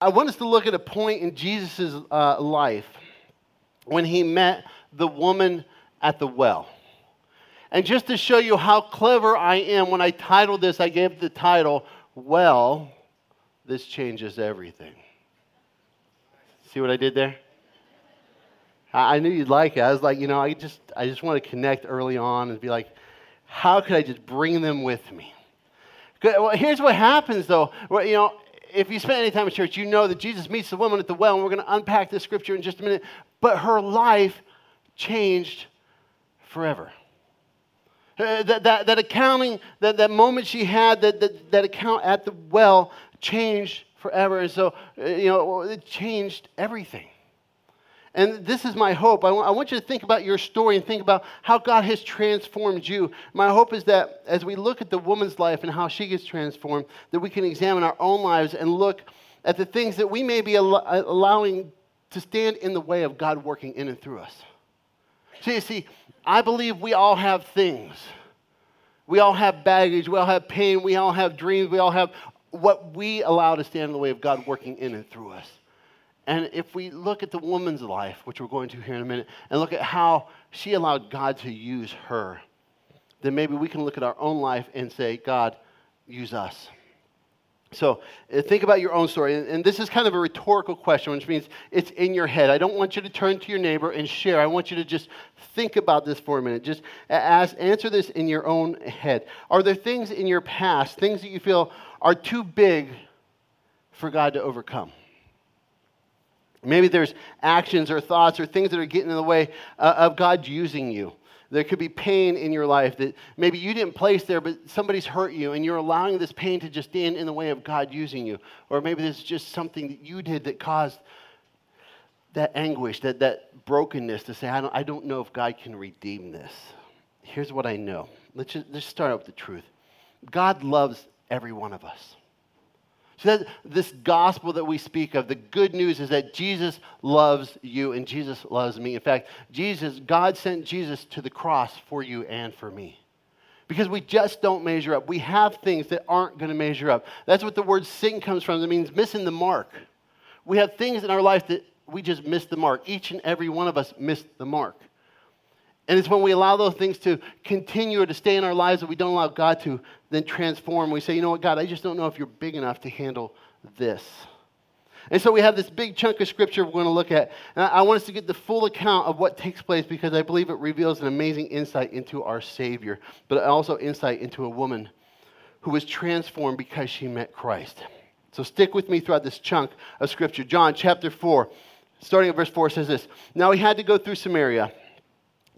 I want us to look at a point in Jesus' uh, life when he met the woman at the well. And just to show you how clever I am, when I titled this, I gave the title, Well, This Changes Everything. See what I did there? I knew you'd like it. I was like, you know, I just, I just want to connect early on and be like, how could I just bring them with me? Well, here's what happens, though. You know, if you spend any time in church, you know that Jesus meets the woman at the well, and we're going to unpack this scripture in just a minute. But her life changed forever. Uh, that, that, that accounting, that, that moment she had, that, that, that account at the well changed forever. And so, uh, you know, it changed everything. And this is my hope. I want you to think about your story and think about how God has transformed you. My hope is that as we look at the woman's life and how she gets transformed, that we can examine our own lives and look at the things that we may be allowing to stand in the way of God working in and through us. So you see, I believe we all have things. We all have baggage. We all have pain. We all have dreams. We all have what we allow to stand in the way of God working in and through us. And if we look at the woman's life, which we're going to here in a minute, and look at how she allowed God to use her, then maybe we can look at our own life and say, God, use us. So uh, think about your own story. And this is kind of a rhetorical question, which means it's in your head. I don't want you to turn to your neighbor and share. I want you to just think about this for a minute. Just ask, answer this in your own head. Are there things in your past, things that you feel are too big for God to overcome? Maybe there's actions or thoughts or things that are getting in the way uh, of God using you. There could be pain in your life that maybe you didn't place there, but somebody's hurt you, and you're allowing this pain to just stand in the way of God using you. Or maybe there's just something that you did that caused that anguish, that, that brokenness to say, I don't, I don't know if God can redeem this. Here's what I know. Let's just, let's start out with the truth God loves every one of us. So that this gospel that we speak of, the good news is that Jesus loves you and Jesus loves me. In fact, Jesus, God sent Jesus to the cross for you and for me. Because we just don't measure up. We have things that aren't going to measure up. That's what the word sin comes from. It means missing the mark. We have things in our life that we just miss the mark. Each and every one of us missed the mark. And it's when we allow those things to continue or to stay in our lives that we don't allow God to then transform. We say, you know what, God, I just don't know if you're big enough to handle this. And so we have this big chunk of scripture we're going to look at. And I want us to get the full account of what takes place because I believe it reveals an amazing insight into our Savior, but also insight into a woman who was transformed because she met Christ. So stick with me throughout this chunk of scripture. John chapter 4, starting at verse 4, says this Now he had to go through Samaria.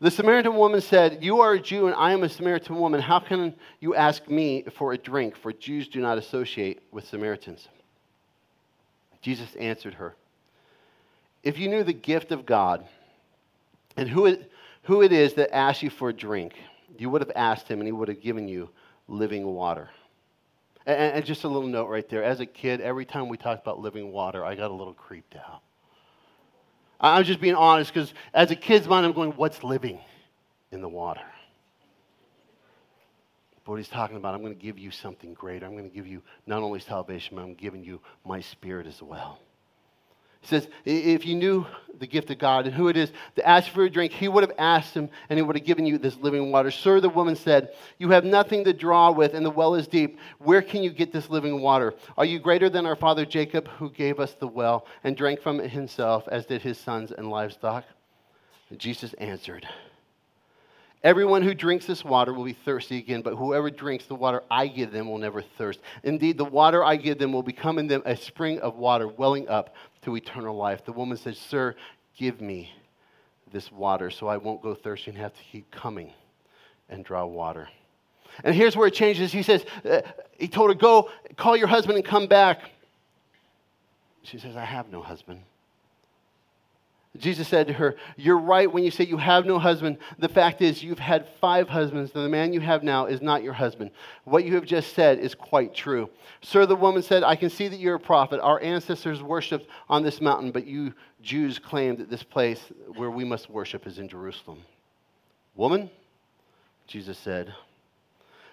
The Samaritan woman said, You are a Jew and I am a Samaritan woman. How can you ask me for a drink? For Jews do not associate with Samaritans. Jesus answered her, If you knew the gift of God and who it, who it is that asks you for a drink, you would have asked him and he would have given you living water. And, and just a little note right there. As a kid, every time we talked about living water, I got a little creeped out. I'm just being honest because as a kid's mind, I'm going, what's living in the water? But what he's talking about, I'm going to give you something greater. I'm going to give you not only salvation, but I'm giving you my spirit as well. He says, if you knew the gift of God and who it is to ask for a drink, he would have asked him and he would have given you this living water. Sir, the woman said, You have nothing to draw with, and the well is deep. Where can you get this living water? Are you greater than our father Jacob, who gave us the well and drank from it himself, as did his sons and livestock? And Jesus answered, Everyone who drinks this water will be thirsty again, but whoever drinks the water I give them will never thirst. Indeed, the water I give them will become in them a spring of water welling up to eternal life. The woman said, Sir, give me this water so I won't go thirsty and have to keep coming and draw water. And here's where it changes. He says, uh, He told her, Go, call your husband and come back. She says, I have no husband. Jesus said to her, You're right when you say you have no husband. The fact is, you've had five husbands, and the man you have now is not your husband. What you have just said is quite true. Sir, the woman said, I can see that you're a prophet. Our ancestors worshiped on this mountain, but you Jews claim that this place where we must worship is in Jerusalem. Woman, Jesus said,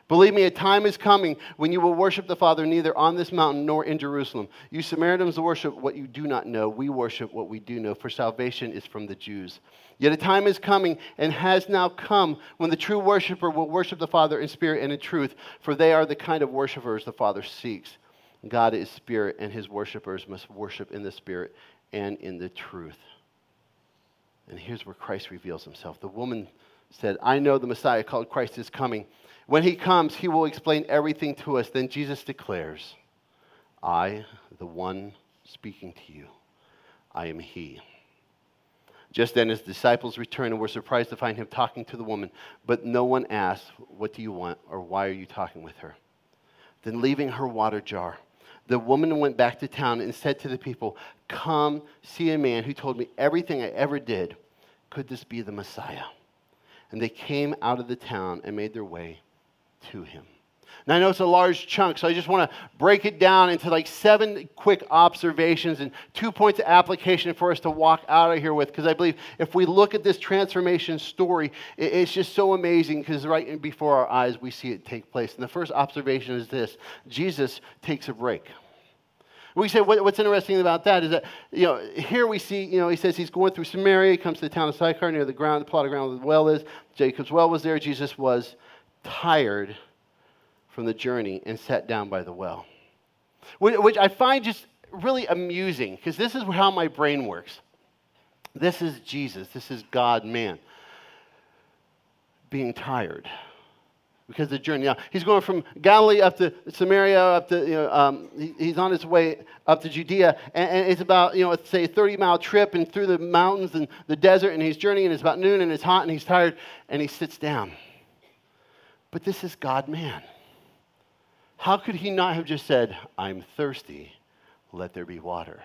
Believe me, a time is coming when you will worship the Father neither on this mountain nor in Jerusalem. You Samaritans worship what you do not know. We worship what we do know, for salvation is from the Jews. Yet a time is coming and has now come when the true worshiper will worship the Father in spirit and in truth, for they are the kind of worshipers the Father seeks. God is spirit, and his worshipers must worship in the spirit and in the truth. And here's where Christ reveals himself. The woman said, I know the Messiah called Christ is coming. When he comes, he will explain everything to us. Then Jesus declares, I, the one speaking to you, I am he. Just then, his disciples returned and were surprised to find him talking to the woman. But no one asked, What do you want? or Why are you talking with her? Then, leaving her water jar, the woman went back to town and said to the people, Come see a man who told me everything I ever did. Could this be the Messiah? And they came out of the town and made their way to him. Now, I know it's a large chunk, so I just want to break it down into like seven quick observations and two points of application for us to walk out of here with. Because I believe if we look at this transformation story, it's just so amazing because right before our eyes we see it take place. And the first observation is this Jesus takes a break. We say what, what's interesting about that is that, you know, here we see, you know, he says he's going through Samaria, he comes to the town of Sychar near the ground, the plot of ground where the well is. Jacob's well was there. Jesus was tired from the journey and sat down by the well. Which I find just really amusing because this is how my brain works. This is Jesus, this is God man being tired because the journey. Now, he's going from Galilee up to Samaria, up to, you know, um, he, he's on his way up to Judea, and, and, it's about, you know, say a 30 mile trip and through the mountains and the desert, and he's journeying, and it's about noon, and it's hot, and he's tired, and he sits down. But this is God man. How could he not have just said, I'm thirsty, let there be water?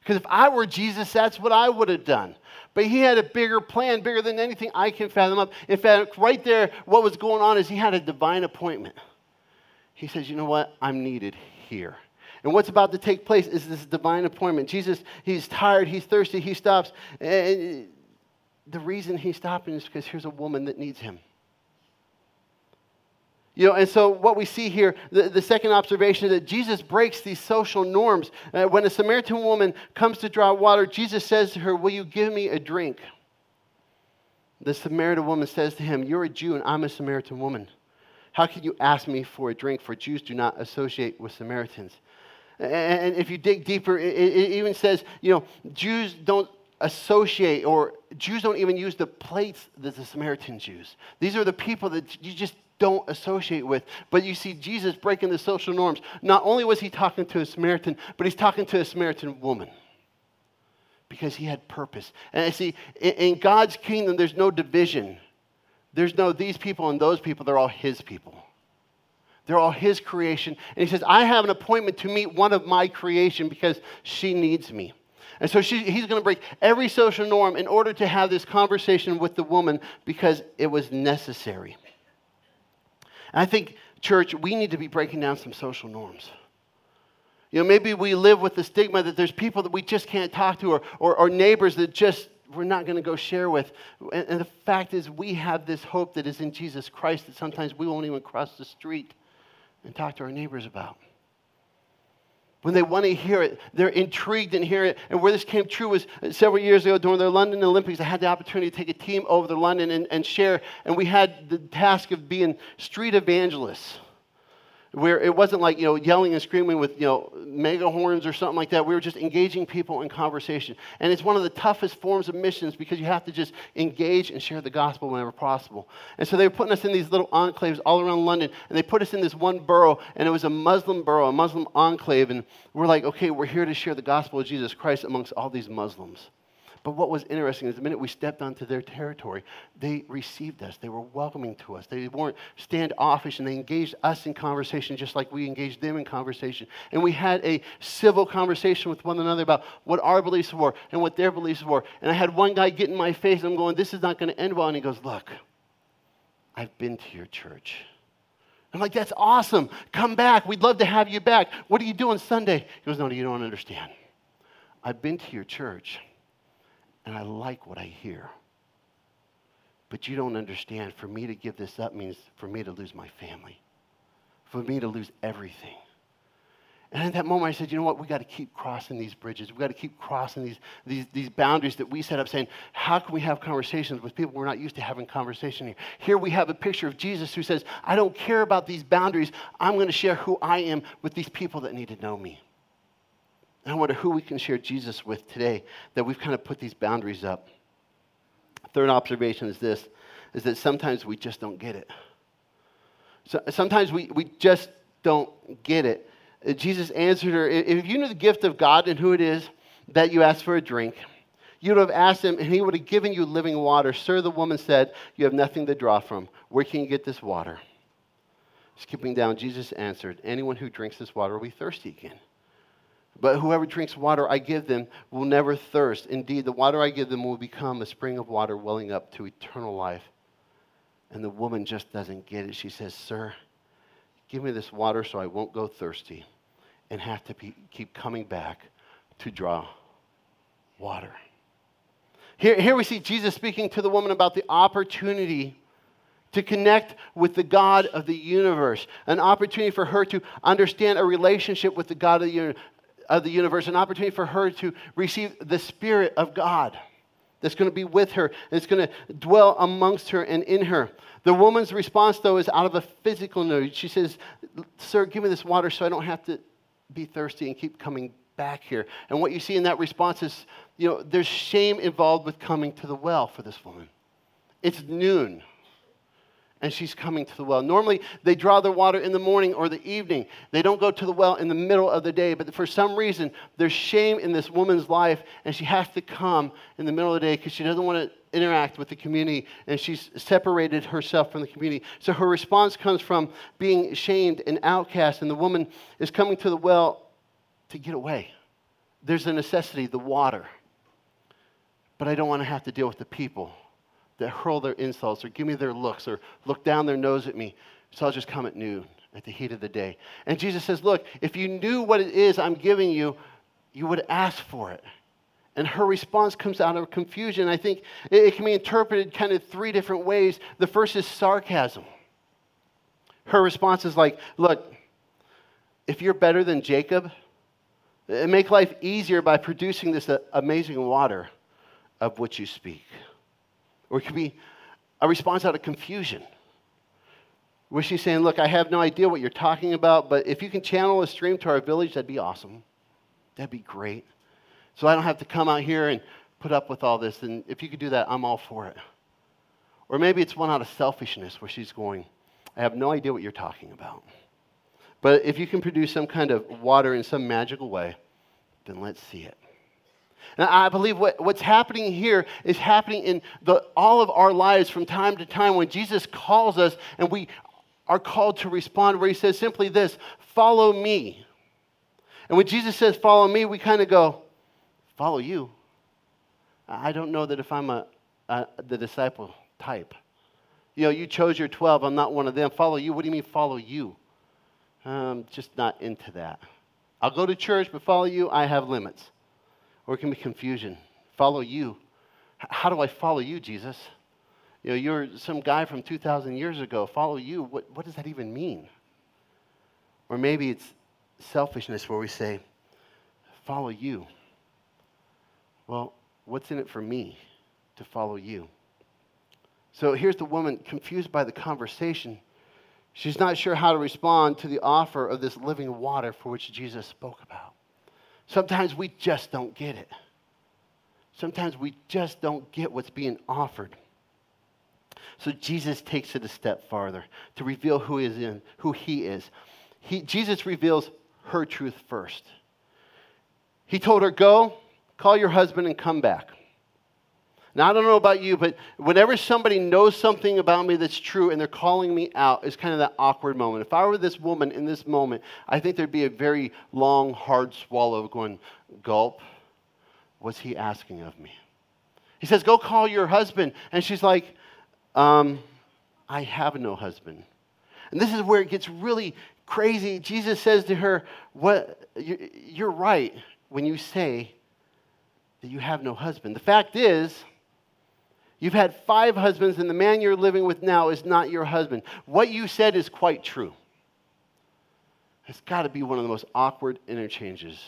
Because if I were Jesus, that's what I would have done. But he had a bigger plan, bigger than anything I can fathom up. In fact, right there, what was going on is he had a divine appointment. He says, You know what? I'm needed here. And what's about to take place is this divine appointment. Jesus, he's tired, he's thirsty, he stops. And the reason he's stopping is because here's a woman that needs him. You know, and so what we see here, the, the second observation is that Jesus breaks these social norms. Uh, when a Samaritan woman comes to draw water, Jesus says to her, Will you give me a drink? The Samaritan woman says to him, You're a Jew and I'm a Samaritan woman. How can you ask me for a drink? For Jews do not associate with Samaritans. And if you dig deeper, it, even says, you know, Jews don't associate or Jews don't even use the plates that the Samaritans use. These are the people that you just don't associate with. But you see Jesus breaking the social norms. Not only was he talking to a Samaritan, but he's talking to a Samaritan woman because he had purpose. And I see, in God's kingdom, there's no division. There's no these people and those people, they're all his people. They're all his creation. And he says, I have an appointment to meet one of my creation because she needs me. And so she, he's going to break every social norm in order to have this conversation with the woman because it was necessary. I think, church, we need to be breaking down some social norms. You know, maybe we live with the stigma that there's people that we just can't talk to or, or, or neighbors that just we're not going to go share with. And, and the fact is, we have this hope that is in Jesus Christ that sometimes we won't even cross the street and talk to our neighbors about when they want to hear it, they're intrigued and hear it. And where this came true was uh, several years ago during the London Olympics, I had the opportunity to take a team over to London and, and share, and we had the task of being street evangelists where it wasn't like you know yelling and screaming with you know mega horns or something like that. We were just engaging people in conversation. And it's one of the toughest forms of missions because you have to just engage and share the gospel whenever possible. And so they were putting us in these little enclaves all around london and they put us in this one borough and it was a muslim borough a muslim enclave and we're like okay we're here to share the gospel of jesus christ amongst all these muslims But what was interesting is the minute we stepped onto their territory, they received us. They were welcoming to us. They weren't standoffish and they engaged us in conversation just like we engaged them in conversation. And we had a civil conversation with one another about what our beliefs were and what their beliefs were. And I had one guy get in my face and I'm going, This is not going to end well. And he goes, Look, I've been to your church. I'm like, That's awesome. Come back. We'd love to have you back. What are you doing Sunday? He goes, No, you don't understand. I've been to your church and I like what I hear. But you don't understand. For me to give this up means for me to lose my family, for me to lose everything. And at that moment, I said, you know what? We got to keep crossing these bridges. We got to keep crossing these, these, these boundaries that we set up, saying, how can we have conversations with people we're not used to having conversation here? Here we have a picture of Jesus who says, I don't care about these boundaries. I'm going to share who I am with these people that need to know me. And I wonder who we can share Jesus with today that we've kind of put these boundaries up. Third observation is this is that sometimes we just don't get it. So, sometimes we, we just don't get it. Uh, Jesus answered her, If you knew the gift of God and who it is that you ask for a drink, you would have asked him, and he would have given you living water. Sir, the woman said, You have nothing to draw from. Where can you get this water? Skipping down, Jesus answered, Anyone who drinks this water will be thirsty again. But whoever drinks water I give them will never thirst. Indeed, the water I give them will become a spring of water welling up to eternal life. And the woman just doesn't get it. She says, Sir, give me this water so I won't go thirsty and have to be, keep coming back to draw water. Here, here we see Jesus speaking to the woman about the opportunity to connect with the God of the universe, an opportunity for her to understand a relationship with the God of the universe, of the universe, an opportunity for her to receive the Spirit of God that's going to be with her, that's going to dwell amongst her and in her. The woman's response, though, is out of a physical need. She says, Sir, give me this water so I don't have to be thirsty and keep coming back here. And what you see in that response is, you know, there's shame involved with coming to the well for this woman. It's noon and she's coming to the well. Normally, they draw their water in the morning or the evening. They don't go to the well in the middle of the day, but for some reason, there's shame in this woman's life, and she has to come in the middle of the day because she doesn't want to interact with the community, and she's separated herself from the community. So her response comes from being shamed and outcast, and the woman is coming to the well to get away. There's a necessity, the water. But I don't want to have to deal with the people that hurl their insults or give me their looks or look down their nose at me. So I'll just come at noon, at the heat of the day. And Jesus says, Look, if you knew what it is I'm giving you, you would ask for it. And her response comes out of confusion. I think it can be interpreted kind of three different ways. The first is sarcasm. Her response is like, Look, if you're better than Jacob, make life easier by producing this uh, amazing water of which you speak. Or it could be a response out of confusion, where she's saying, Look, I have no idea what you're talking about, but if you can channel a stream to our village, that'd be awesome. That'd be great. So I don't have to come out here and put up with all this. And if you could do that, I'm all for it. Or maybe it's one out of selfishness where she's going, I have no idea what you're talking about. But if you can produce some kind of water in some magical way, then let's see it. And I believe what, what's happening here is happening in the, all of our lives from time to time when Jesus calls us and we are called to respond, where he says simply this follow me. And when Jesus says, follow me, we kind of go, follow you. I don't know that if I'm a, a, the disciple type. You know, you chose your 12, I'm not one of them. Follow you. What do you mean, follow you? I'm just not into that. I'll go to church, but follow you, I have limits. Or it can be confusion. Follow you. How do I follow you, Jesus? You know, you're some guy from 2,000 years ago. Follow you. What, what does that even mean? Or maybe it's selfishness where we say, follow you. Well, what's in it for me to follow you? So here's the woman confused by the conversation. She's not sure how to respond to the offer of this living water for which Jesus spoke about. Sometimes we just don't get it. Sometimes we just don't get what's being offered. So Jesus takes it a step farther to reveal who is in, who he is. He, Jesus reveals her truth first. He told her, Go, call your husband and come back. Now, I don't know about you, but whenever somebody knows something about me that's true and they're calling me out, it's kind of that awkward moment. If I were this woman in this moment, I think there'd be a very long, hard swallow going, gulp. What's he asking of me? He says, Go call your husband. And she's like, um, I have no husband. And this is where it gets really crazy. Jesus says to her, what, You're right when you say that you have no husband. The fact is, You've had five husbands, and the man you're living with now is not your husband. What you said is quite true. It's got to be one of the most awkward interchanges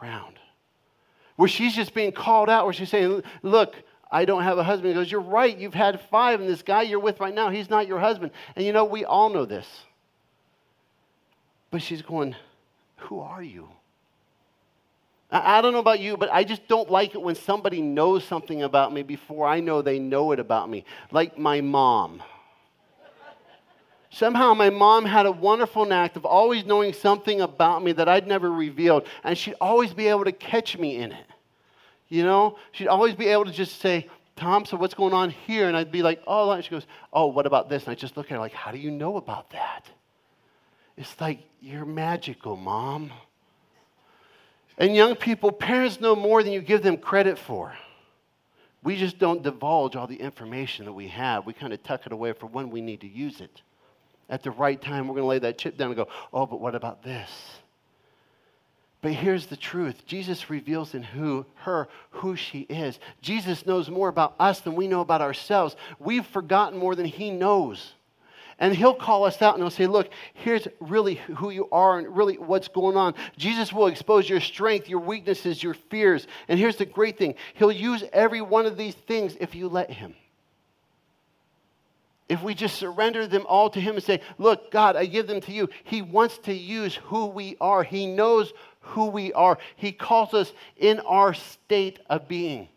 around. Where she's just being called out, where she's saying, Look, I don't have a husband. He goes, You're right, you've had five, and this guy you're with right now, he's not your husband. And you know, we all know this. But she's going, Who are you? I don't know about you, but I just don't like it when somebody knows something about me before I know they know it about me. Like my mom. Somehow, my mom had a wonderful knack of always knowing something about me that I'd never revealed, and she'd always be able to catch me in it. You know, she'd always be able to just say, Tom, so what's going on here? And I'd be like, oh, and she goes, oh, what about this? And I just look at her like, how do you know about that? It's like, you're magical, mom. And young people, parents know more than you give them credit for. We just don't divulge all the information that we have. We kind of tuck it away for when we need to use it. At the right time, we're going to lay that chip down and go, oh, but what about this? But here's the truth Jesus reveals in who, her who she is. Jesus knows more about us than we know about ourselves. We've forgotten more than he knows. And he'll call us out and he'll say, Look, here's really who you are and really what's going on. Jesus will expose your strength, your weaknesses, your fears. And here's the great thing He'll use every one of these things if you let Him. If we just surrender them all to Him and say, Look, God, I give them to you, He wants to use who we are. He knows who we are. He calls us in our state of being.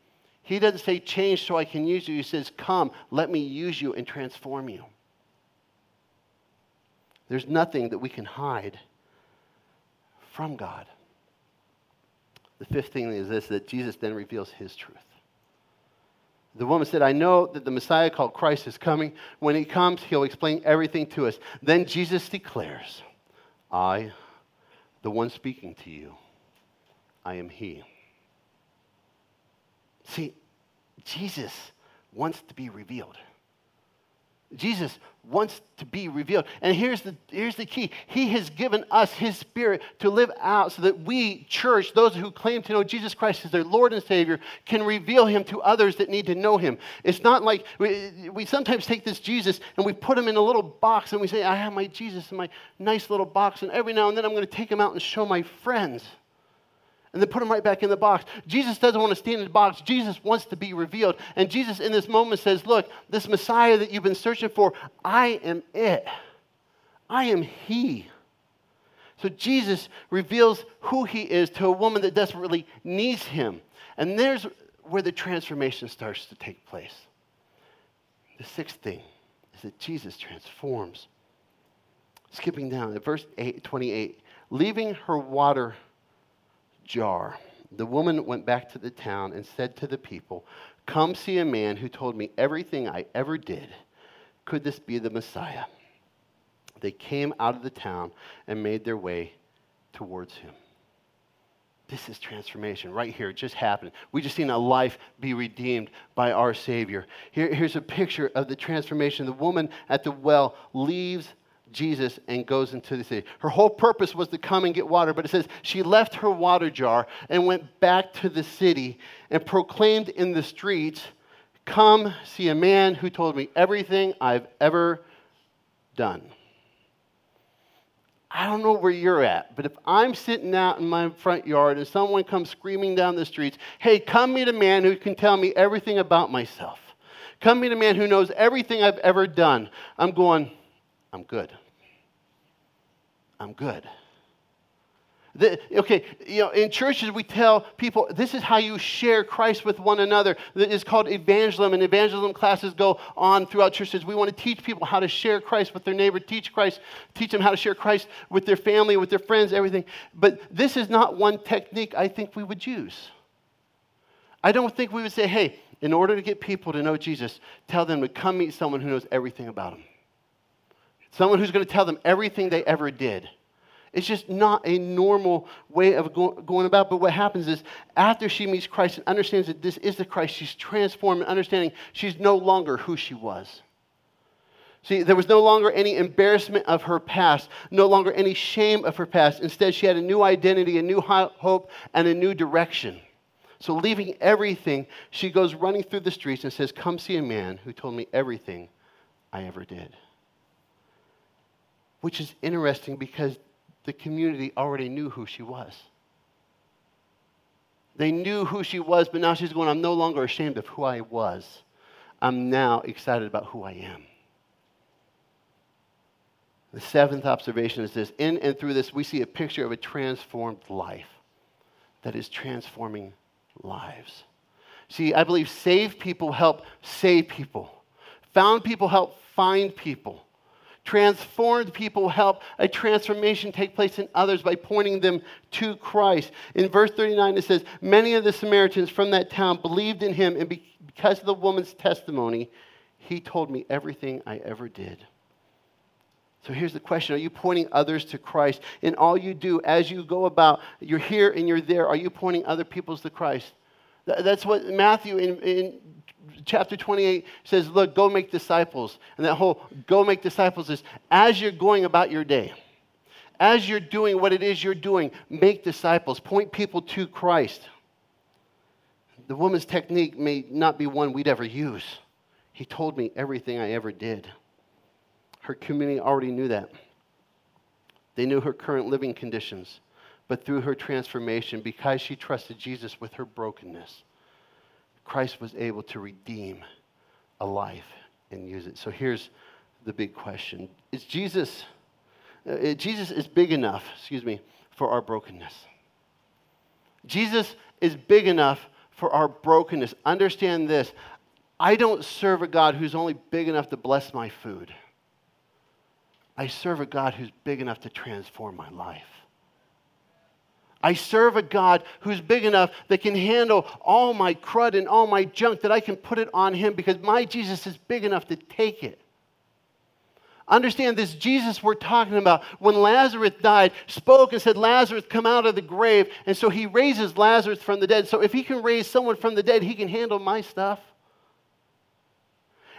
He doesn't say, Change so I can use you. He says, Come, let me use you and transform you. There's nothing that we can hide from God. The fifth thing is this that Jesus then reveals his truth. The woman said, I know that the Messiah called Christ is coming. When he comes, he'll explain everything to us. Then Jesus declares, I, the one speaking to you, I am he. See, Jesus wants to be revealed. Jesus wants to be revealed. And here's the, here's the key He has given us His Spirit to live out so that we, church, those who claim to know Jesus Christ as their Lord and Savior, can reveal Him to others that need to know Him. It's not like we, we sometimes take this Jesus and we put Him in a little box and we say, I have my Jesus in my nice little box, and every now and then I'm going to take Him out and show my friends and then put them right back in the box. Jesus doesn't want to stand in the box. Jesus wants to be revealed. And Jesus, in this moment, says, Look, this Messiah that you've been searching for, I am it. I am He. So Jesus reveals who He is to a woman that desperately needs Him. And there's where the transformation starts to take place. The sixth thing is that Jesus transforms. Skipping down at verse 8, 28, leaving her water jar. The woman went back to the town and said to the people, Come see a man who told me everything I ever did. Could this be the Messiah? They came out of the town and made their way towards him. This is transformation right here. It just happened. We just seen a life be redeemed by our Savior. Here, here's a picture of the transformation. The woman at the well leaves Jesus and goes into the city. Her whole purpose was to come and get water, but it says she left her water jar and went back to the city and proclaimed in the streets, Come see a man who told me everything I've ever done. I don't know where you're at, but if I'm sitting out in my front yard and someone comes screaming down the streets, hey, come meet a man who can tell me everything about myself. Come meet a man who knows everything I've ever done. I'm going, I'm good. I'm good. The, okay, you know, in churches we tell people this is how you share Christ with one another. It's called evangelism, and evangelism classes go on throughout churches. We want to teach people how to share Christ with their neighbor, teach Christ, teach them how to share Christ with their family, with their friends, everything. But this is not one technique I think we would use. I don't think we would say, hey, in order to get people to know Jesus, tell them to come meet someone who knows everything about them. Someone who's going to tell them everything they ever did. It's just not a normal way of going about. But what happens is, after she meets Christ and understands that this is the Christ, she's transformed and understanding she's no longer who she was. See, there was no longer any embarrassment of her past, no longer any shame of her past. Instead, she had a new identity, a new hope, and a new direction. So, leaving everything, she goes running through the streets and says, Come see a man who told me everything I ever did. Which is interesting because the community already knew who she was. They knew who she was, but now she's going, I'm no longer ashamed of who I was. I'm now excited about who I am. The seventh observation is this in and through this, we see a picture of a transformed life that is transforming lives. See, I believe saved people help save people, found people help find people. Transformed people help a transformation take place in others by pointing them to Christ. In verse 39, it says, Many of the Samaritans from that town believed in him, and because of the woman's testimony, he told me everything I ever did. So here's the question Are you pointing others to Christ? In all you do, as you go about, you're here and you're there, are you pointing other peoples to Christ? That's what Matthew in, in chapter 28 says, look, go make disciples. And that whole go make disciples is as you're going about your day, as you're doing what it is you're doing, make disciples, point people to Christ. The woman's technique may not be one we'd ever use. He told me everything I ever did. Her community already knew that. They knew her current living conditions, but through her transformation, because she trusted Jesus with her brokenness, Christ was able to redeem a life and use it. So here's the big question Is Jesus, uh, Jesus is big enough, excuse me, for our brokenness? Jesus is big enough for our brokenness. Understand this I don't serve a God who's only big enough to bless my food. I serve a God who's big enough to transform my life. I serve a God who's big enough that can handle all my crud and all my junk, that I can put it on Him because my Jesus is big enough to take it. Understand this Jesus we're talking about, when Lazarus died, spoke and said, Lazarus, come out of the grave. And so he raises Lazarus from the dead. So if he can raise someone from the dead, he can handle my stuff.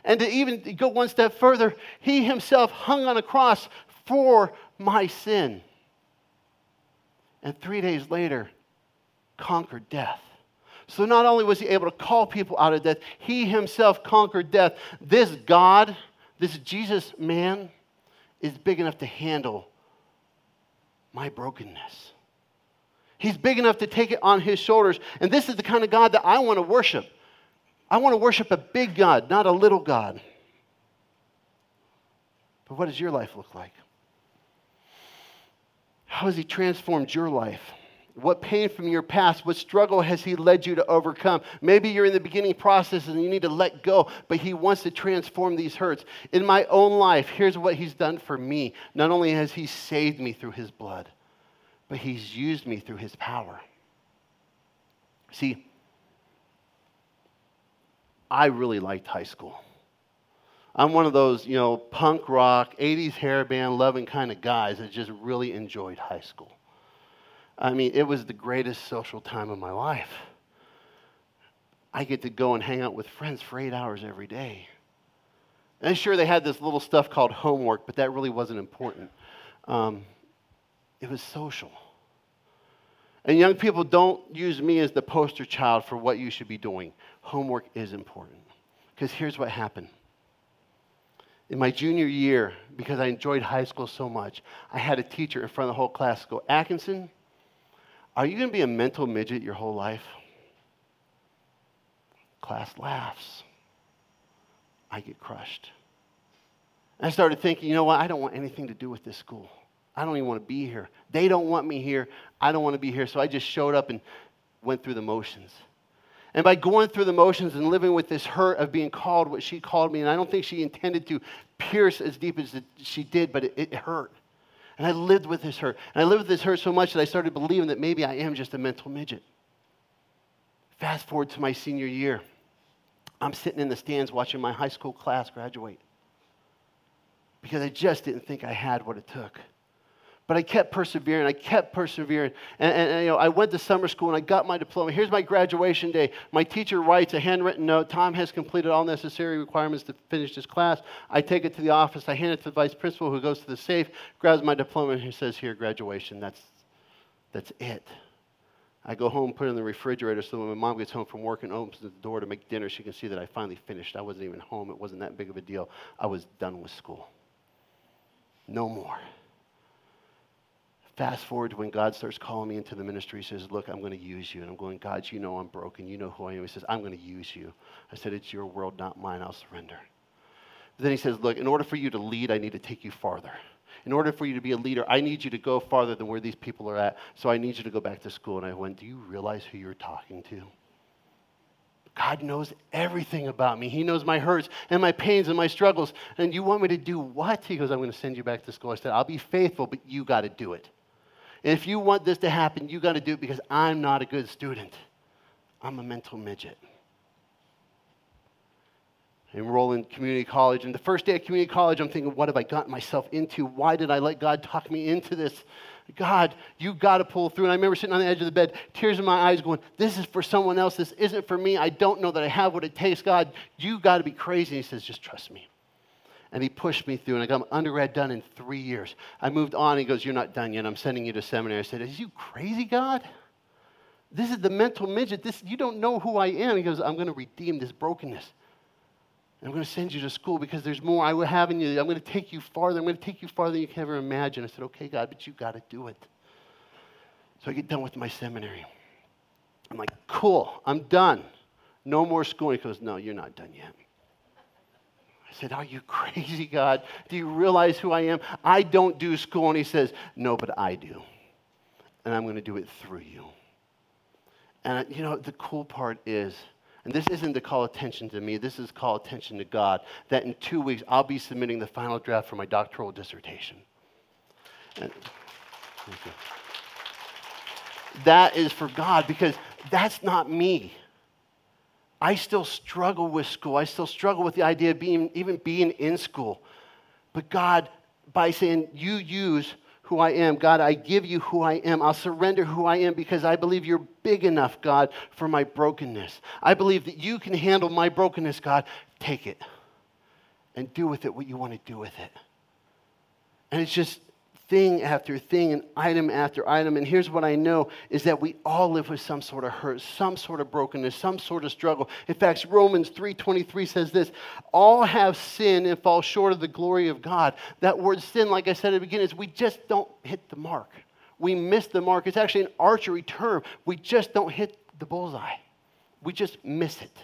And to even go one step further, he himself hung on a cross for my sin and three days later conquered death. So not only was he able to call people out of death, he himself conquered death. This God, this Jesus man, is big enough to handle my brokenness. He's big enough to take it on his shoulders. And this is the kind of God that I want to worship. I want to worship a big God, not a little God. But what does your life look like? How has He transformed your life? What pain from your past, what struggle has He led you to overcome? Maybe you're in the beginning process and you need to let go, but He wants to transform these hurts. In my own life, here's what He's done for me. Not only has He saved me through His blood, but He's used me through His power. See, I really liked high school. I'm one of those, you know, punk rock, 80s hair band loving kind of guys that just really enjoyed high school. I mean, it was the greatest social time of my life. I get to go and hang out with friends for eight hours every day. And sure, they had this little stuff called homework, but that really wasn't important. Um, it was social. And young people, don't use me as the poster child for what you should be doing. Homework is important. Because here's what happened in my junior year, because I enjoyed high school so much, I had a teacher in front of the whole class go, Atkinson, are you going to be a mental midget your whole life? Class laughs. I get crushed. And I started thinking, you know what? I don't want anything to do with this school. I don't even want to be here. They don't want me here. I don't want to be here. So I just showed up and went through the motions. And by going through the motions and living with this hurt of being called what she called me, and I don't think she intended to pierce as deep as she did, but it, it hurt. And I lived with this hurt. And I lived with this hurt so much that I started believing that maybe I am just a mental midget. Fast forward to my senior year. I'm sitting in the stands watching my high school class graduate because I just didn't think I had what it took. But I kept persevering. I kept persevering. And, and, and, you know, I went to summer school and I got my diploma. Here's my graduation day. My teacher writes a handwritten note. Tom has completed all necessary requirements to finish this class. I take it to the office. I hand it to the vice principal who goes to the safe, grabs my diploma, and says, Here, graduation. That's, that's it. I go home, put it in the refrigerator so when my mom gets home from work and opens the door to make dinner, she can see that I finally finished. I wasn't even home. It wasn't that big of a deal. I was done with school. No more. Fast forward to when God starts calling me into the ministry. He says, Look, I'm going to use you. And I'm going, God, you know I'm broken. You know who I am. He says, I'm going to use you. I said, It's your world, not mine. I'll surrender. But then he says, Look, in order for you to lead, I need to take you farther. In order for you to be a leader, I need you to go farther than where these people are at. So I need you to go back to school. And I went, Do you realize who you're talking to? God knows everything about me. He knows my hurts and my pains and my struggles. And you want me to do what? He goes, I'm going to send you back to school. I said, I'll be faithful, but you got to do it. If you want this to happen, you got to do it because I'm not a good student. I'm a mental midget. Enroll in community college. And the first day of community college, I'm thinking, what have I gotten myself into? Why did I let God talk me into this? God, you got to pull through. And I remember sitting on the edge of the bed, tears in my eyes, going, This is for someone else. This isn't for me. I don't know that I have what it takes. God, you got to be crazy. And he says, Just trust me and he pushed me through, and I got my undergrad done in three years. I moved on. He goes, You're not done yet. I'm sending you to seminary. I said, Is you crazy, God? This is the mental midget. This, you don't know who I am. He goes, I'm going to redeem this brokenness. I'm going to send you to school because there's more I will have in you. I'm going to take you farther. I'm going to take you farther than you can ever imagine. I said, Okay, God, but you got to do it. So I get done with my seminary. I'm like, Cool, I'm done. No more school. He goes, No, you're not done yet. I said, Are you crazy, God? Do you realize who I am? I don't do school. And he says, No, but I do. And I'm going to do it through you. And uh, you know, the cool part is, and this isn't to call attention to me, this is call attention to God, that in two weeks I'll be submitting the final draft for my doctoral dissertation. And, that is for God because that's not me. I still struggle with school. I still struggle with the idea of being, even being in school. But God, by saying, You use who I am, God, I give you who I am. I'll surrender who I am because I believe you're big enough, God, for my brokenness. I believe that you can handle my brokenness, God. Take it and do with it what you want to do with it. And it's just thing after thing and item after item. And here's what I know is that we all live with some sort of hurt, some sort of brokenness, some sort of struggle. In fact, Romans 3:23 says this, all have sinned and fall short of the glory of God. That word sin, like I said at the beginning, is we just don't hit the mark. We miss the mark. It's actually an archery term. We just don't hit the bullseye. We just miss it.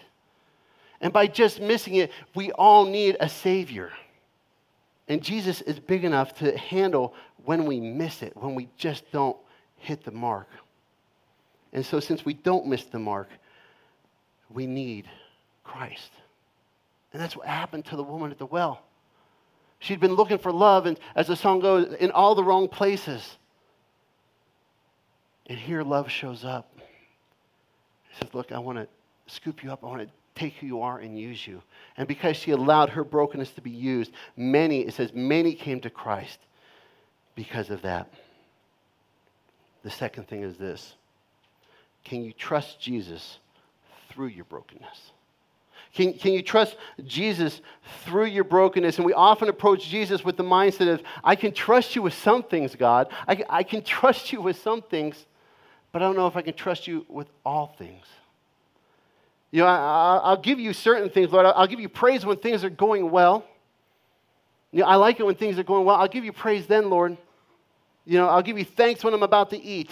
And by just missing it, we all need a savior. And Jesus is big enough to handle when we miss it, when we just don't hit the mark. And so, since we don't miss the mark, we need Christ. And that's what happened to the woman at the well. She'd been looking for love, and as the song goes, in all the wrong places. And here love shows up. He says, Look, I want to scoop you up. I want to take who you are and use you. And because she allowed her brokenness to be used, many, it says, many came to Christ because of that. The second thing is this can you trust Jesus through your brokenness? Can, can you trust Jesus through your brokenness? And we often approach Jesus with the mindset of, I can trust you with some things, God. I, I can trust you with some things, but I don't know if I can trust you with all things. You know, I, will give you certain things, Lord. I'll give you praise when things are going well. You know, I like it when things are going well. I'll give you praise then, Lord. You know, I'll give you thanks when I'm about to eat.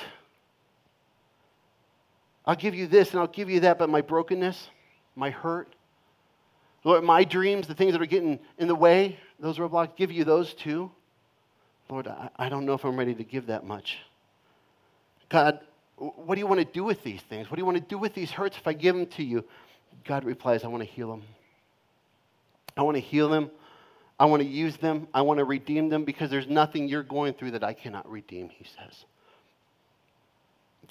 I'll give you this and I'll give you that, but my brokenness, my hurt, Lord, my dreams, the things that are getting in the way, those roadblocks, give you those too. Lord, I, I don't know if I'm ready to give that much. God, what do you want to do with these things? What do you want to do with these hurts if I give them to you? God replies, I want to heal them. I want to heal them. I want to use them. I want to redeem them because there's nothing you're going through that I cannot redeem, he says.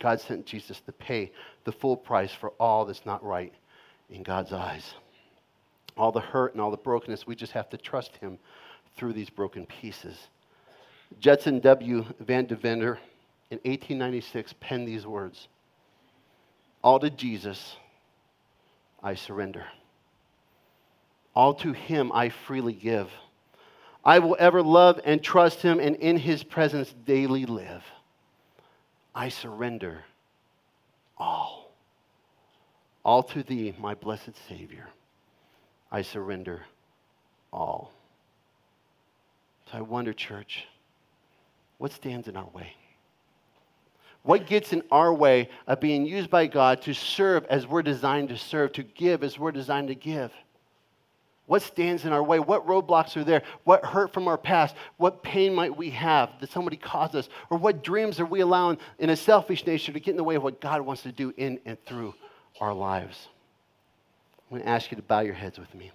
God sent Jesus to pay the full price for all that's not right in God's eyes. all the hurt and all the brokenness. We just have to trust Him through these broken pieces. Judson W. Van Deventer in 1896 penned these words All to Jesus I surrender. All to Him I freely give. I will ever love and trust Him and in His presence daily live. I surrender all. All to Thee, my blessed Savior. I surrender all. So I wonder, church, what stands in our way? What gets in our way of being used by God to serve as we're designed to serve, to give as we're designed to give? What stands in our way? What roadblocks are there? What hurt from our past? What pain might we have that somebody caused us? Or what dreams are we allowing in a selfish nature to get in the way of what God wants to do in and through our lives? I'm going to ask you to bow your heads with me.